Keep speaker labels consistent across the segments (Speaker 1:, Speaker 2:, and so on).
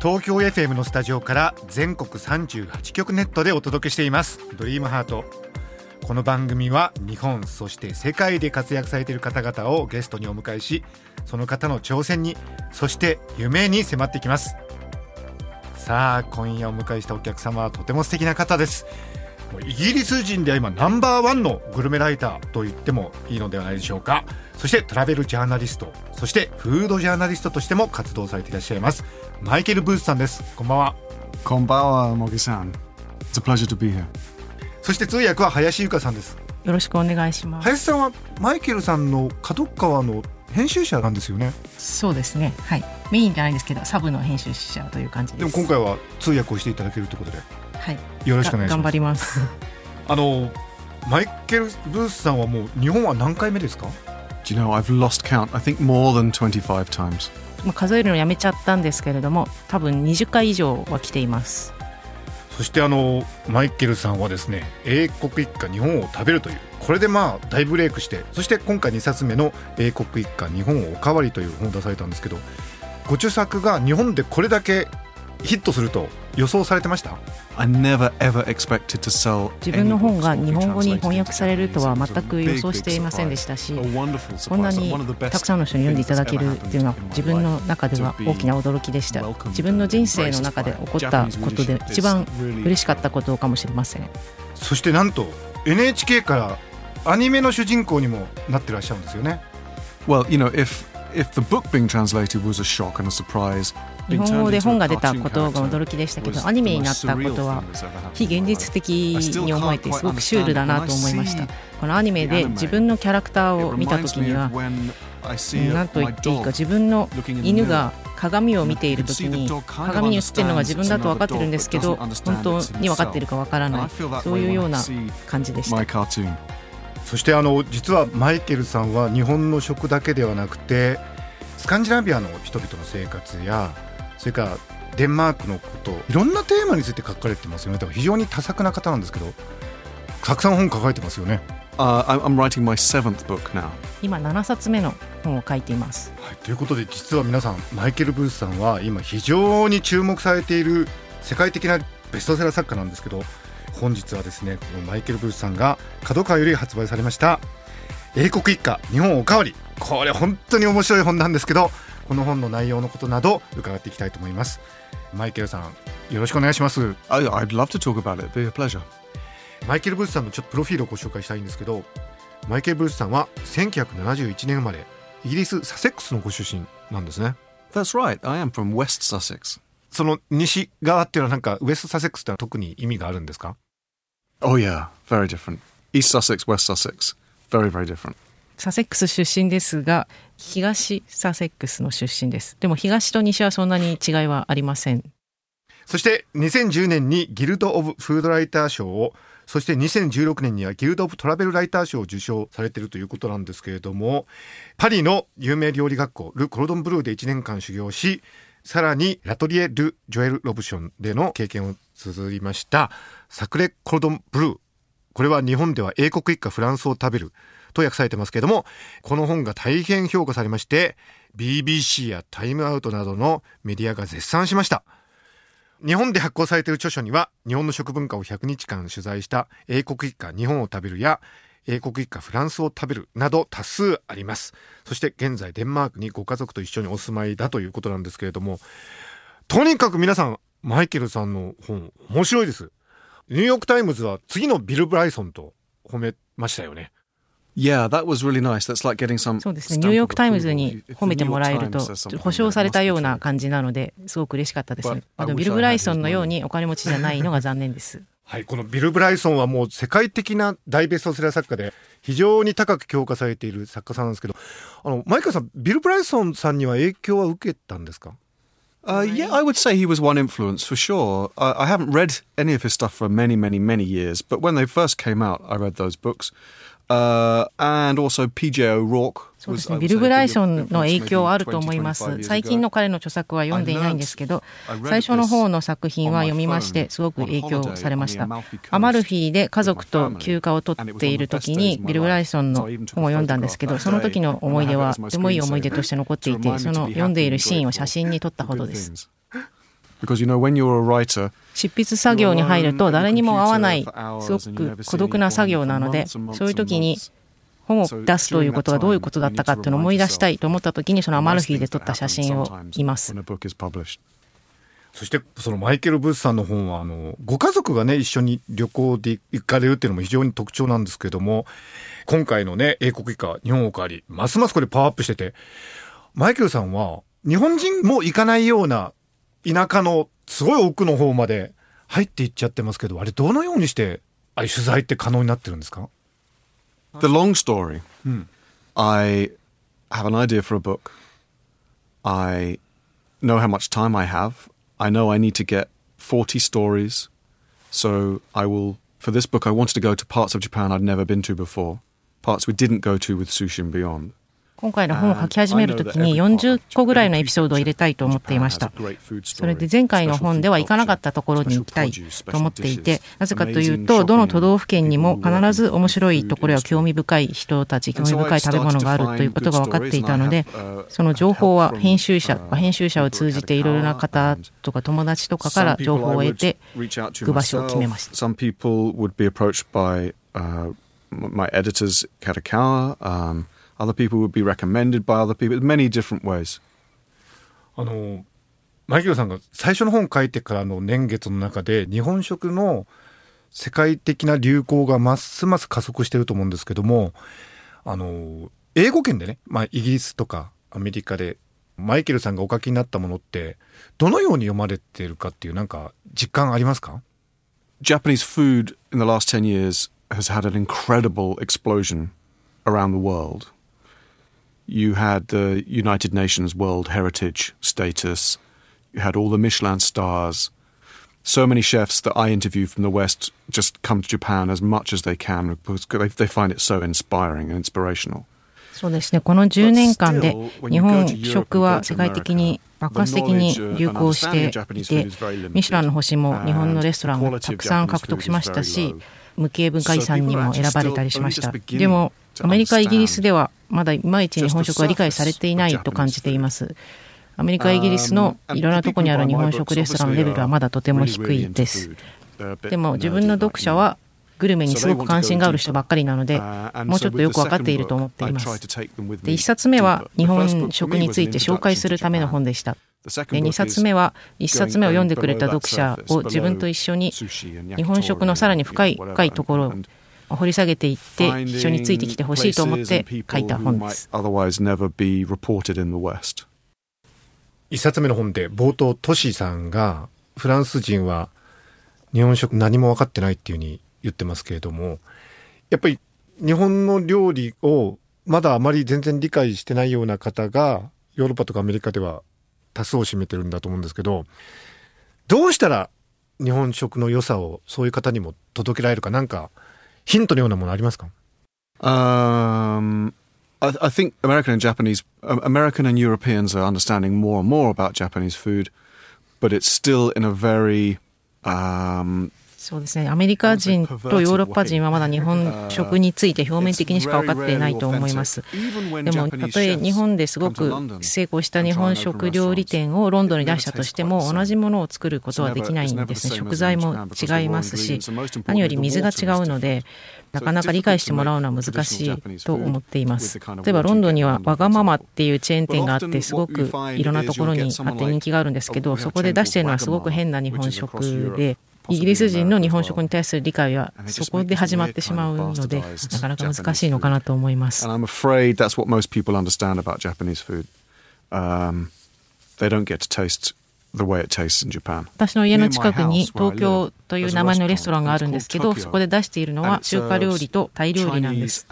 Speaker 1: 東京 FM のスタジオから全国38局ネットでお届けしています。ドリームハート。この番組は日本そして世界で活躍されている方々をゲストにお迎えしその方の挑戦にそして夢に迫っていきます。さあ今夜お迎えしたお客様はとても素敵な方です。もうイギリス人では今ナンバーワンのグルメライターと言ってもいいのではないでしょうか。そしてトラベルジャーナリストそしてフードジャーナリストとしても活動されていらっしゃいますマイケル・ブースさんですこんばんは
Speaker 2: こんばんは、茂木さん。It's a pleasure to be here.
Speaker 1: そして通訳は林由香さんです
Speaker 3: よろしくお願いします。
Speaker 1: 林さんはマイケルさんの角川の編集者なんですよね
Speaker 3: そうですね。はい。メインじゃないんですけど、サブの編集者という感じです。
Speaker 1: でも今回は通訳をしていただけるということで
Speaker 3: はい。
Speaker 1: よろしくお願いし
Speaker 3: が頑張
Speaker 1: ます
Speaker 3: ります。
Speaker 1: あのマイケル・ブースさんはもう日本は何回目ですか？
Speaker 2: Do you know, I've lost count. I think more than 25 times.
Speaker 3: まあ数えるのやめちゃったんですけれども、多分20回以上は来ています。
Speaker 1: そしてあのマイケルさんはですね英国一家日本を食べるというこれでまあ大ブレイクしてそして今回2冊目の英国一家日本をおかわりという本を出されたんですけどご著作が日本でこれだけヒットすると予想されてました
Speaker 2: ？I never ever expected to sell
Speaker 3: 自分の本が日本語に翻訳されるとは全く予想していませんでしたし、こんなにたくさんの人に読んでいただけるっていうのは自分の中では大きな驚きでした。自分の人生の中で起こったことで一番嬉しかったことかもしれません。
Speaker 1: そしてなんと NHK からアニメの主人公にもなってらっしゃるんですよね
Speaker 2: Well, you know, if if the book being translated was a shock and a surprise,
Speaker 3: 日本語で本が出たことが驚きでしたけどアニメになったことは非現実的に思えてすごくシュールだなと思いました。このアニメで自分のキャラクターを見た時には何と言っていいか自分の犬が鏡を見ている時に鏡に映ってるのが自分だと分かってるんですけど本当に分かってるか分からない。そういうような感じでした.
Speaker 1: そしてあの実はマイケルさんは日本の食だけではなくてスカンジナビアの人々の生活やそれからデンマークのこといろんなテーマについて書かれてますよねだから非常に多作な方なんですけどたくさん本書かれてますよね。
Speaker 2: Uh, I'm, writing my seventh book now.
Speaker 3: 今7冊目の本を書いています
Speaker 1: はい、ということで実は皆さんマイケル・ブースさんは今非常に注目されている世界的なベストセラー作家なんですけど本日はですねこのマイケル・ブースさんが角川より発売されました「英国一家日本おかわり」これ本当に面白い本なんですけどこの本の内容のことなど伺っていきたいと思いますマイケルさんよろしくお願いします
Speaker 2: I, I'd love to talk about it. Be a pleasure.
Speaker 1: マイケル・ブースさんのちょっとプロフィールをご紹介したいんですけどマイケル・ブースさんは1971年生まれイギリス・サセックスのご出身なんですね
Speaker 2: That's right. I am from West Sussex.
Speaker 1: その西側っていうのはなんかウエストサセックスってのは特に意味があるんですか
Speaker 2: ？Oh yeah, very different. East Sussex, West Sussex, very very different.
Speaker 3: サセックス出身ですが東サセックスの出身です。でも東と西はそんなに違いはありません。
Speaker 1: そして2010年にギルド・オブ・フードライター賞をそして2016年にはギルド・オブ・トラベルライター賞を受賞されているということなんですけれどもパリの有名料理学校ル・コロドン・ブルーで1年間修行しさらにラトリエ・ル・ジョエル・ロブションでの経験を綴りましたサクレ・コロドン・ブルー。これは日本では英国一家フランスを食べると訳されてますけれどもこの本が大変評価されまして BBC やタイムアウトなどのメディアが絶賛しました。日本で発行されている著書には日本の食文化を100日間取材した英国一家日本を食べるや英国一家フランスを食べるなど多数あります。そして現在デンマークにご家族と一緒にお住まいだということなんですけれどもとにかく皆さんマイケルさんの本面白いです。ニューヨークタイムズは次のビル・ブライソンと褒めましたよね。
Speaker 2: Yeah, that was really nice. That's like getting some.
Speaker 3: そうですねニューヨーク・タイムズ.に褒めてもらえると保証されたような感じなのですごく嬉しかったですねあのビル・ブライソンのようにお金持ちじゃないのが残念です
Speaker 1: はい、このビル・ブライソンはもう世界的な大ベストセラー作家で非常に高く評価されている作家さんなんですけどあのマイケルさんビル・ブライソンさんには影響は受けたんですか
Speaker 2: Uh, yeah, I would say he was one influence for sure. I, I haven't read any of his stuff for many, many, many years, but when they first came out, I read those books. Uh, and also PJ O'Rourke
Speaker 3: そうですね、ビル・ブライソンの影響はあると思います。最近の彼の著作は読んでいないんですけど、最初の方の作品は読みまして、すごく影響されました。アマルフィで家族と休暇を取っている時に、ビル・ブライソンの本を読んだんですけど、その時の思い出は、とてもいい思い出として残っていて、その読んでいるシーンを写真に撮ったほどです。
Speaker 2: Because you know, when you're a writer,
Speaker 3: 執筆作業に入ると誰にも会わないすごく孤独な作業なのでそういう時に本を出すということがどういうことだったかっていうのを思い出したいと思った時にそのアマルフィで撮った写真を見ます。
Speaker 1: そしてそのマイケル・ブースさんの本はあのご家族がね一緒に旅行で行かれるっていうのも非常に特徴なんですけども今回のね英国以下日本おかわりますますこれパワーアップしててマイケルさんは日本人も行かないような田舎のすごい奥の方まで入っていっちゃってますけどあれどのようにしてああいう取材って可能になってるんですか
Speaker 2: The long story. Hmm. I have an idea for a book. I know how much time I have. I know I need to get 40 stories. So I will, for this book, I wanted to go to parts of Japan I'd never been to before, parts we didn't go to with Sushin Beyond.
Speaker 3: 今回の本を書き始めるときに40個ぐらいのエピソードを入れたいと思っていました。それで前回の本では行かなかったところに行きたいと思っていて、なぜかというと、どの都道府県にも必ず面白いところや興味深い人たち、興味深い食べ物があるということが分かっていたので、その情報は編集者、編集者を通じていろいろな方とか友達とかから情報を得て、行く場所を決めました。
Speaker 2: Um, other people would be recommended by other people, many different ways.
Speaker 1: あの、マイケルさんが最初の本書いてからの年月の中で日本食の世界的な流行がますます加速してると思うんですけども、あの、英語圏でね、まあイギリスとかアメリカでマイケルさんがお書きになったものってどのように読まれてるかっていうなんか実感ありますか
Speaker 2: Japanese food in the last 10 years has had an incredible explosion around the world. You had the United Nations World Heritage status, you had all the Michelin stars. So many chefs that I interview from the West just come to Japan as much as they can because they find it so inspiring and inspirational.
Speaker 3: そうですね。この10年間で日本食は世界的に爆発的に流行していて、ミシュランの星も日本のレストランをたくさん獲得しましたし、無形文化遺産にも選ばれたりしました。でも、アメリカ、イギリスではまだいまいち日本食は理解されていないと感じています。アメリカ、イギリスのいろんなとこにある日本食レストランのレベルはまだとても低いです。でも自分の読者はグルメにすごく関心がある人ばっかりなので、もうちょっとよく分かっていると思っています。で、1冊目は日本食について紹介するための本でした。で2冊目は1冊目を読んでくれた読者を自分と一緒に日本食のさらに深い深いところを掘り下げていって一緒についてきてほしいと思って書いた本です。
Speaker 1: 1冊目の本で冒頭トシさんがフランス人は日本食何も分かってないっていうふうに言ってますけれどもやっぱり日本の料理をまだあまり全然理解してないような方がヨーロッパとかアメリカでは多数を占めてるんだと思うんですけどどうしたら日本食の良さをそういう方にも届けられるかなんかヒントのようなものありますか
Speaker 2: Um, I, I think American and Japanese, American and Europeans are understanding more and more about Japanese food, but it's still in a very um,
Speaker 3: そうですね。アメリカ人とヨーロッパ人はまだ日本食について表面的にしか分かっていないと思います。でもたとえ日本ですごく成功した日本食料理店をロンドンに出したとしても同じものを作ることはできないんですね。食材も違いますし何より水が違うのでなかなか理解してもらうのは難しいと思っています例えばロンドンにはわがままっていうチェーン店があってすごくいろんなところにあって人気があるんですけどそこで出しているのはすごく変な日本食でイギリス人の日本食に対する理解はそこで始まってしまうのでなかなか難しいのかなと思います。
Speaker 2: I'm afraid that's what most people understand about Japanese food. Um, they don't get to taste the way it tastes in Japan.
Speaker 3: 私の家の近くに東京という名前のレストランがあるんですけどそこで出しているのは中華料理とタイ料理なんです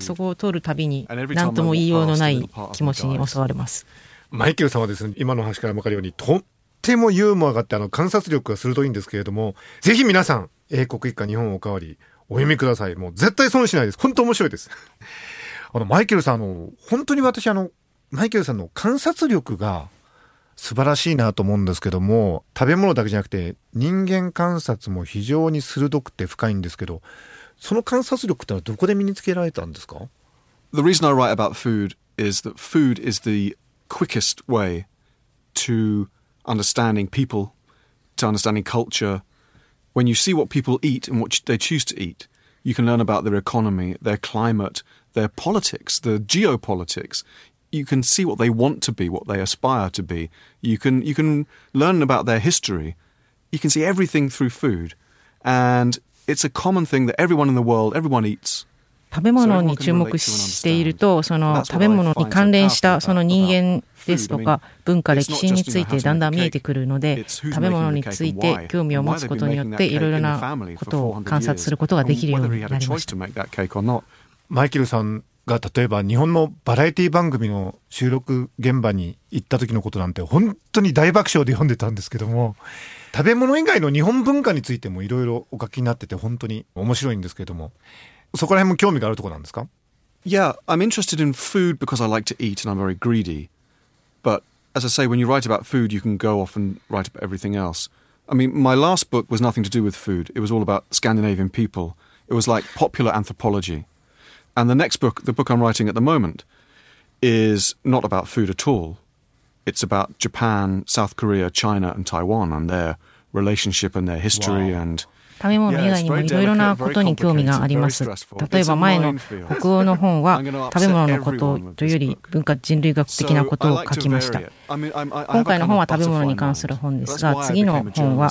Speaker 3: そこを通るたびに何とも言いようのない気持ちに襲われます
Speaker 1: マイケルさんはですね今の話から分かるようにとってもユーモアがあってあの観察力が鋭いんですけれどもぜひ皆さん英国一家日本おかわりお読みください。もう絶対損しないです。本当面白いです。あのマイケルさんあの本当に私あのマイケルさんの観察力が素晴らしいなと思うんですけども食べ物だけじゃなくて人間観察も非常に鋭くて深いんですけどその観察力ってのはどこで身につけられたんですか
Speaker 2: ？The reason I write about food is that food is the quickest way to understanding people, to understanding culture. When you see what people eat and what they choose to eat, you can learn about their economy, their climate, their politics, the geopolitics. You can see what they want to be, what they aspire to be. You can you can learn about their history. You can see everything through food, and it's a common thing that everyone in the world, everyone eats.
Speaker 3: 食べ物に注目しているとその食べ物に関連したその人間ですとか文化歴史についてだんだん見えてくるので食べ物について興味を持つことによっていろいろなことを観察することができるようになりました
Speaker 1: マイケルさんが例えば日本のバラエティ番組の収録現場に行った時のことなんて本当に大爆笑で読んでたんですけども食べ物以外の日本文化についてもいろいろお書きになってて本当に面白いんですけどもそこら辺も興味があるところなんですか
Speaker 2: Yeah, I'm interested in food because I like to eat and I'm very greedy. But as I say, when you write about food, you can go off and write about everything else. I mean, my last book was nothing to do with food. It was all about Scandinavian people. It was like popular anthropology. And the next book, the book I'm writing at the moment, is not about food at all. It's about Japan, South Korea, China, and Taiwan and their relationship and their history wow. and
Speaker 3: 食べ物以外にもいろいろなことに興味があります。例えば前の北欧の本は食べ物のことというより文化人類学的なことを書きました。今回の本は食べ物に関する本ですが、次の本は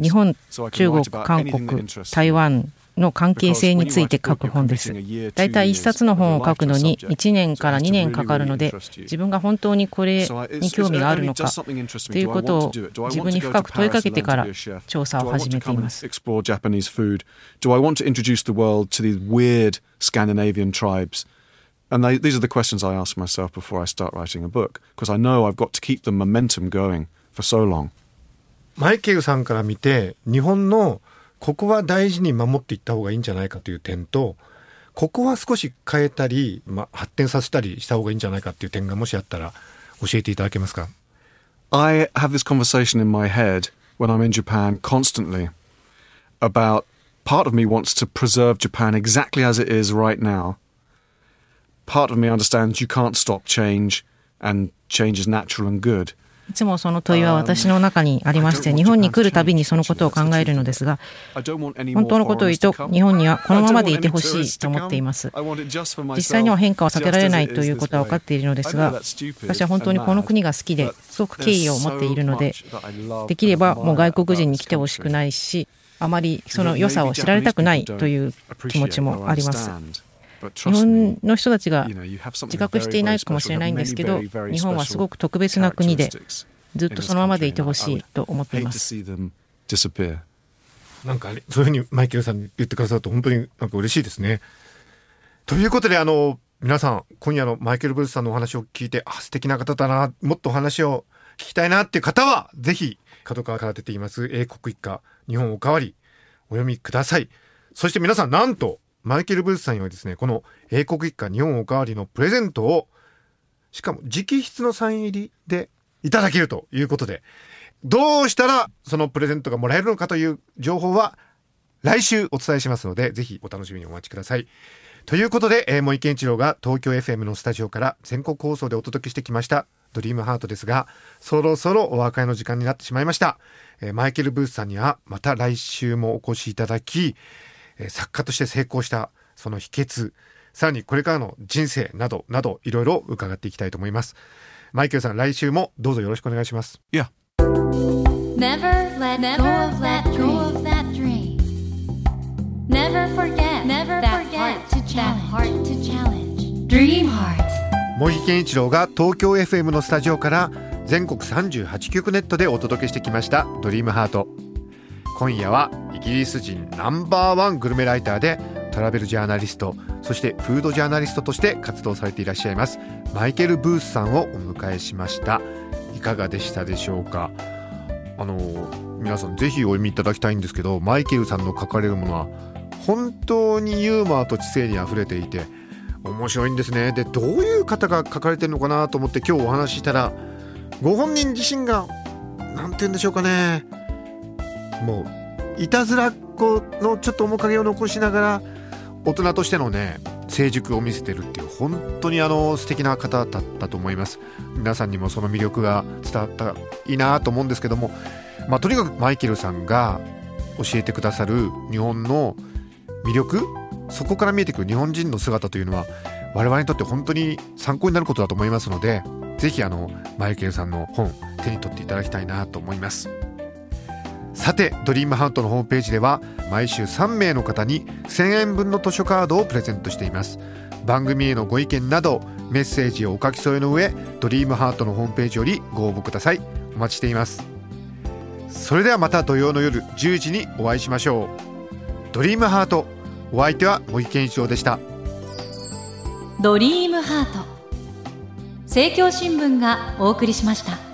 Speaker 3: 日本、中国、韓国、台湾の関係性について書く本です。だいたい1冊の本を書くのに1年から2年かかるので、自分が本当にこれに興味があるのかということを自分に深く問いかけてから調査を始めています。
Speaker 2: Do I want to introduce the world to these weird Scandinavian tribes? And they, these are the questions I ask myself before I start writing a book, because I know I've got to keep the momentum going for so long.
Speaker 1: マイケルさんから見て、日本のここは大事に守っていった方がいいんじゃないかという点とここは少し変えたり、まあ、発展させたりした方がいいんじゃないかっていう点がもしあったら教えていただけますか
Speaker 2: I have this conversation in my head when I'm in Japan constantly about part of me wants to preserve Japan exactly as it is right now. Part of me understands you can't stop change and change is natural and good.
Speaker 3: いつもその問いは私の中にありまして、日本に来るたびにそのことを考えるのですが、本当のことを言うと、日本にはこのままでいてほしいと思っています。実際には変化は避けられないということは分かっているのですが、私は本当にこの国が好きで、すごく敬意を持っているので、できればもう外国人に来てほしくないし、あまりその良さを知られたくないという気持ちもあります。日本の人たちが自覚していないかもしれないんですけど、日本はすごく特別な国で、ずっとそのままでいてほしいと思っています。
Speaker 1: なんかそういうふうにマイケルさんに言ってくださると本当になんか嬉しいですね。ということであの皆さん今夜のマイケル・ブルースさんのお話を聞いてあ素敵な方だなもっとお話を聞きたいなっていう方はぜひ角川から出ています英国一家日本おかわりお読みください。そして皆さんなんとマイケル・ブースさんにはですねこの英国一家日本おかわりのプレゼントをしかも直筆のサイン入りでいただけるということでどうしたらそのプレゼントがもらえるのかという情報は来週お伝えしますのでぜひお楽しみにお待ちください。ということで、えー、森健一郎が東京 FM のスタジオから全国放送でお届けしてきましたドリームハートですがそろそろお別れの時間になってしまいました、えー、マイケル・ブースさんにはまた来週もお越しいただき作家として成功したその秘訣さらにこれからの人生などなどいろいろ伺っていきたいと思います。マイケルさん来週もどうぞよろしくお願いします。
Speaker 2: Yeah
Speaker 4: Never let go of that dream. Never forget Never forget that heart to challenge. Dream Heart.
Speaker 1: 茂木健一郎が東京 FM のスタジオから全国38局ネットでお届けしてきました「ドリームハート今夜はイギリス人ナンバーワングルメライターでトラベルジャーナリストそしてフードジャーナリストとして活動されていらっしゃいますマイケル・ブースさんをお迎えしました。いかがでしたでしょうか？あの皆さんぜひお読みいただきたいんですけどマイケルさんの書かれるものは本当にユーモアと知性にあふれていて面白いんですね。でどういう方が書かれてるのかなと思って今日お話ししたらご本人自身が何て言うんでしょうかね。もういたずらっ子のちょっと面影を残しながら大人としてのね成熟を見せてるっていう本当にあの素敵な方だったと思います。皆さんにもその魅力が伝わったらいいなと思うんですけども、まあ、とにかくマイケルさんが教えてくださる日本の魅力そこから見えてくる日本人の姿というのは我々にとって本当に参考になることだと思いますのでぜひあのマイケルさんの本手に取っていただきたいなと思います。さてドリームハートのホームページでは毎週3名の方に1000円分の図書カードをプレゼントしています。番組へのご意見などメッセージをお書き添えの上ドリームハートのホームページよりご応募ください。お待ちしています。それではまた土曜の夜10時にお会いしましょう。ドリームハートお相手は茂木健一郎でした。
Speaker 5: ドリームハート。政教新聞がお送りしました。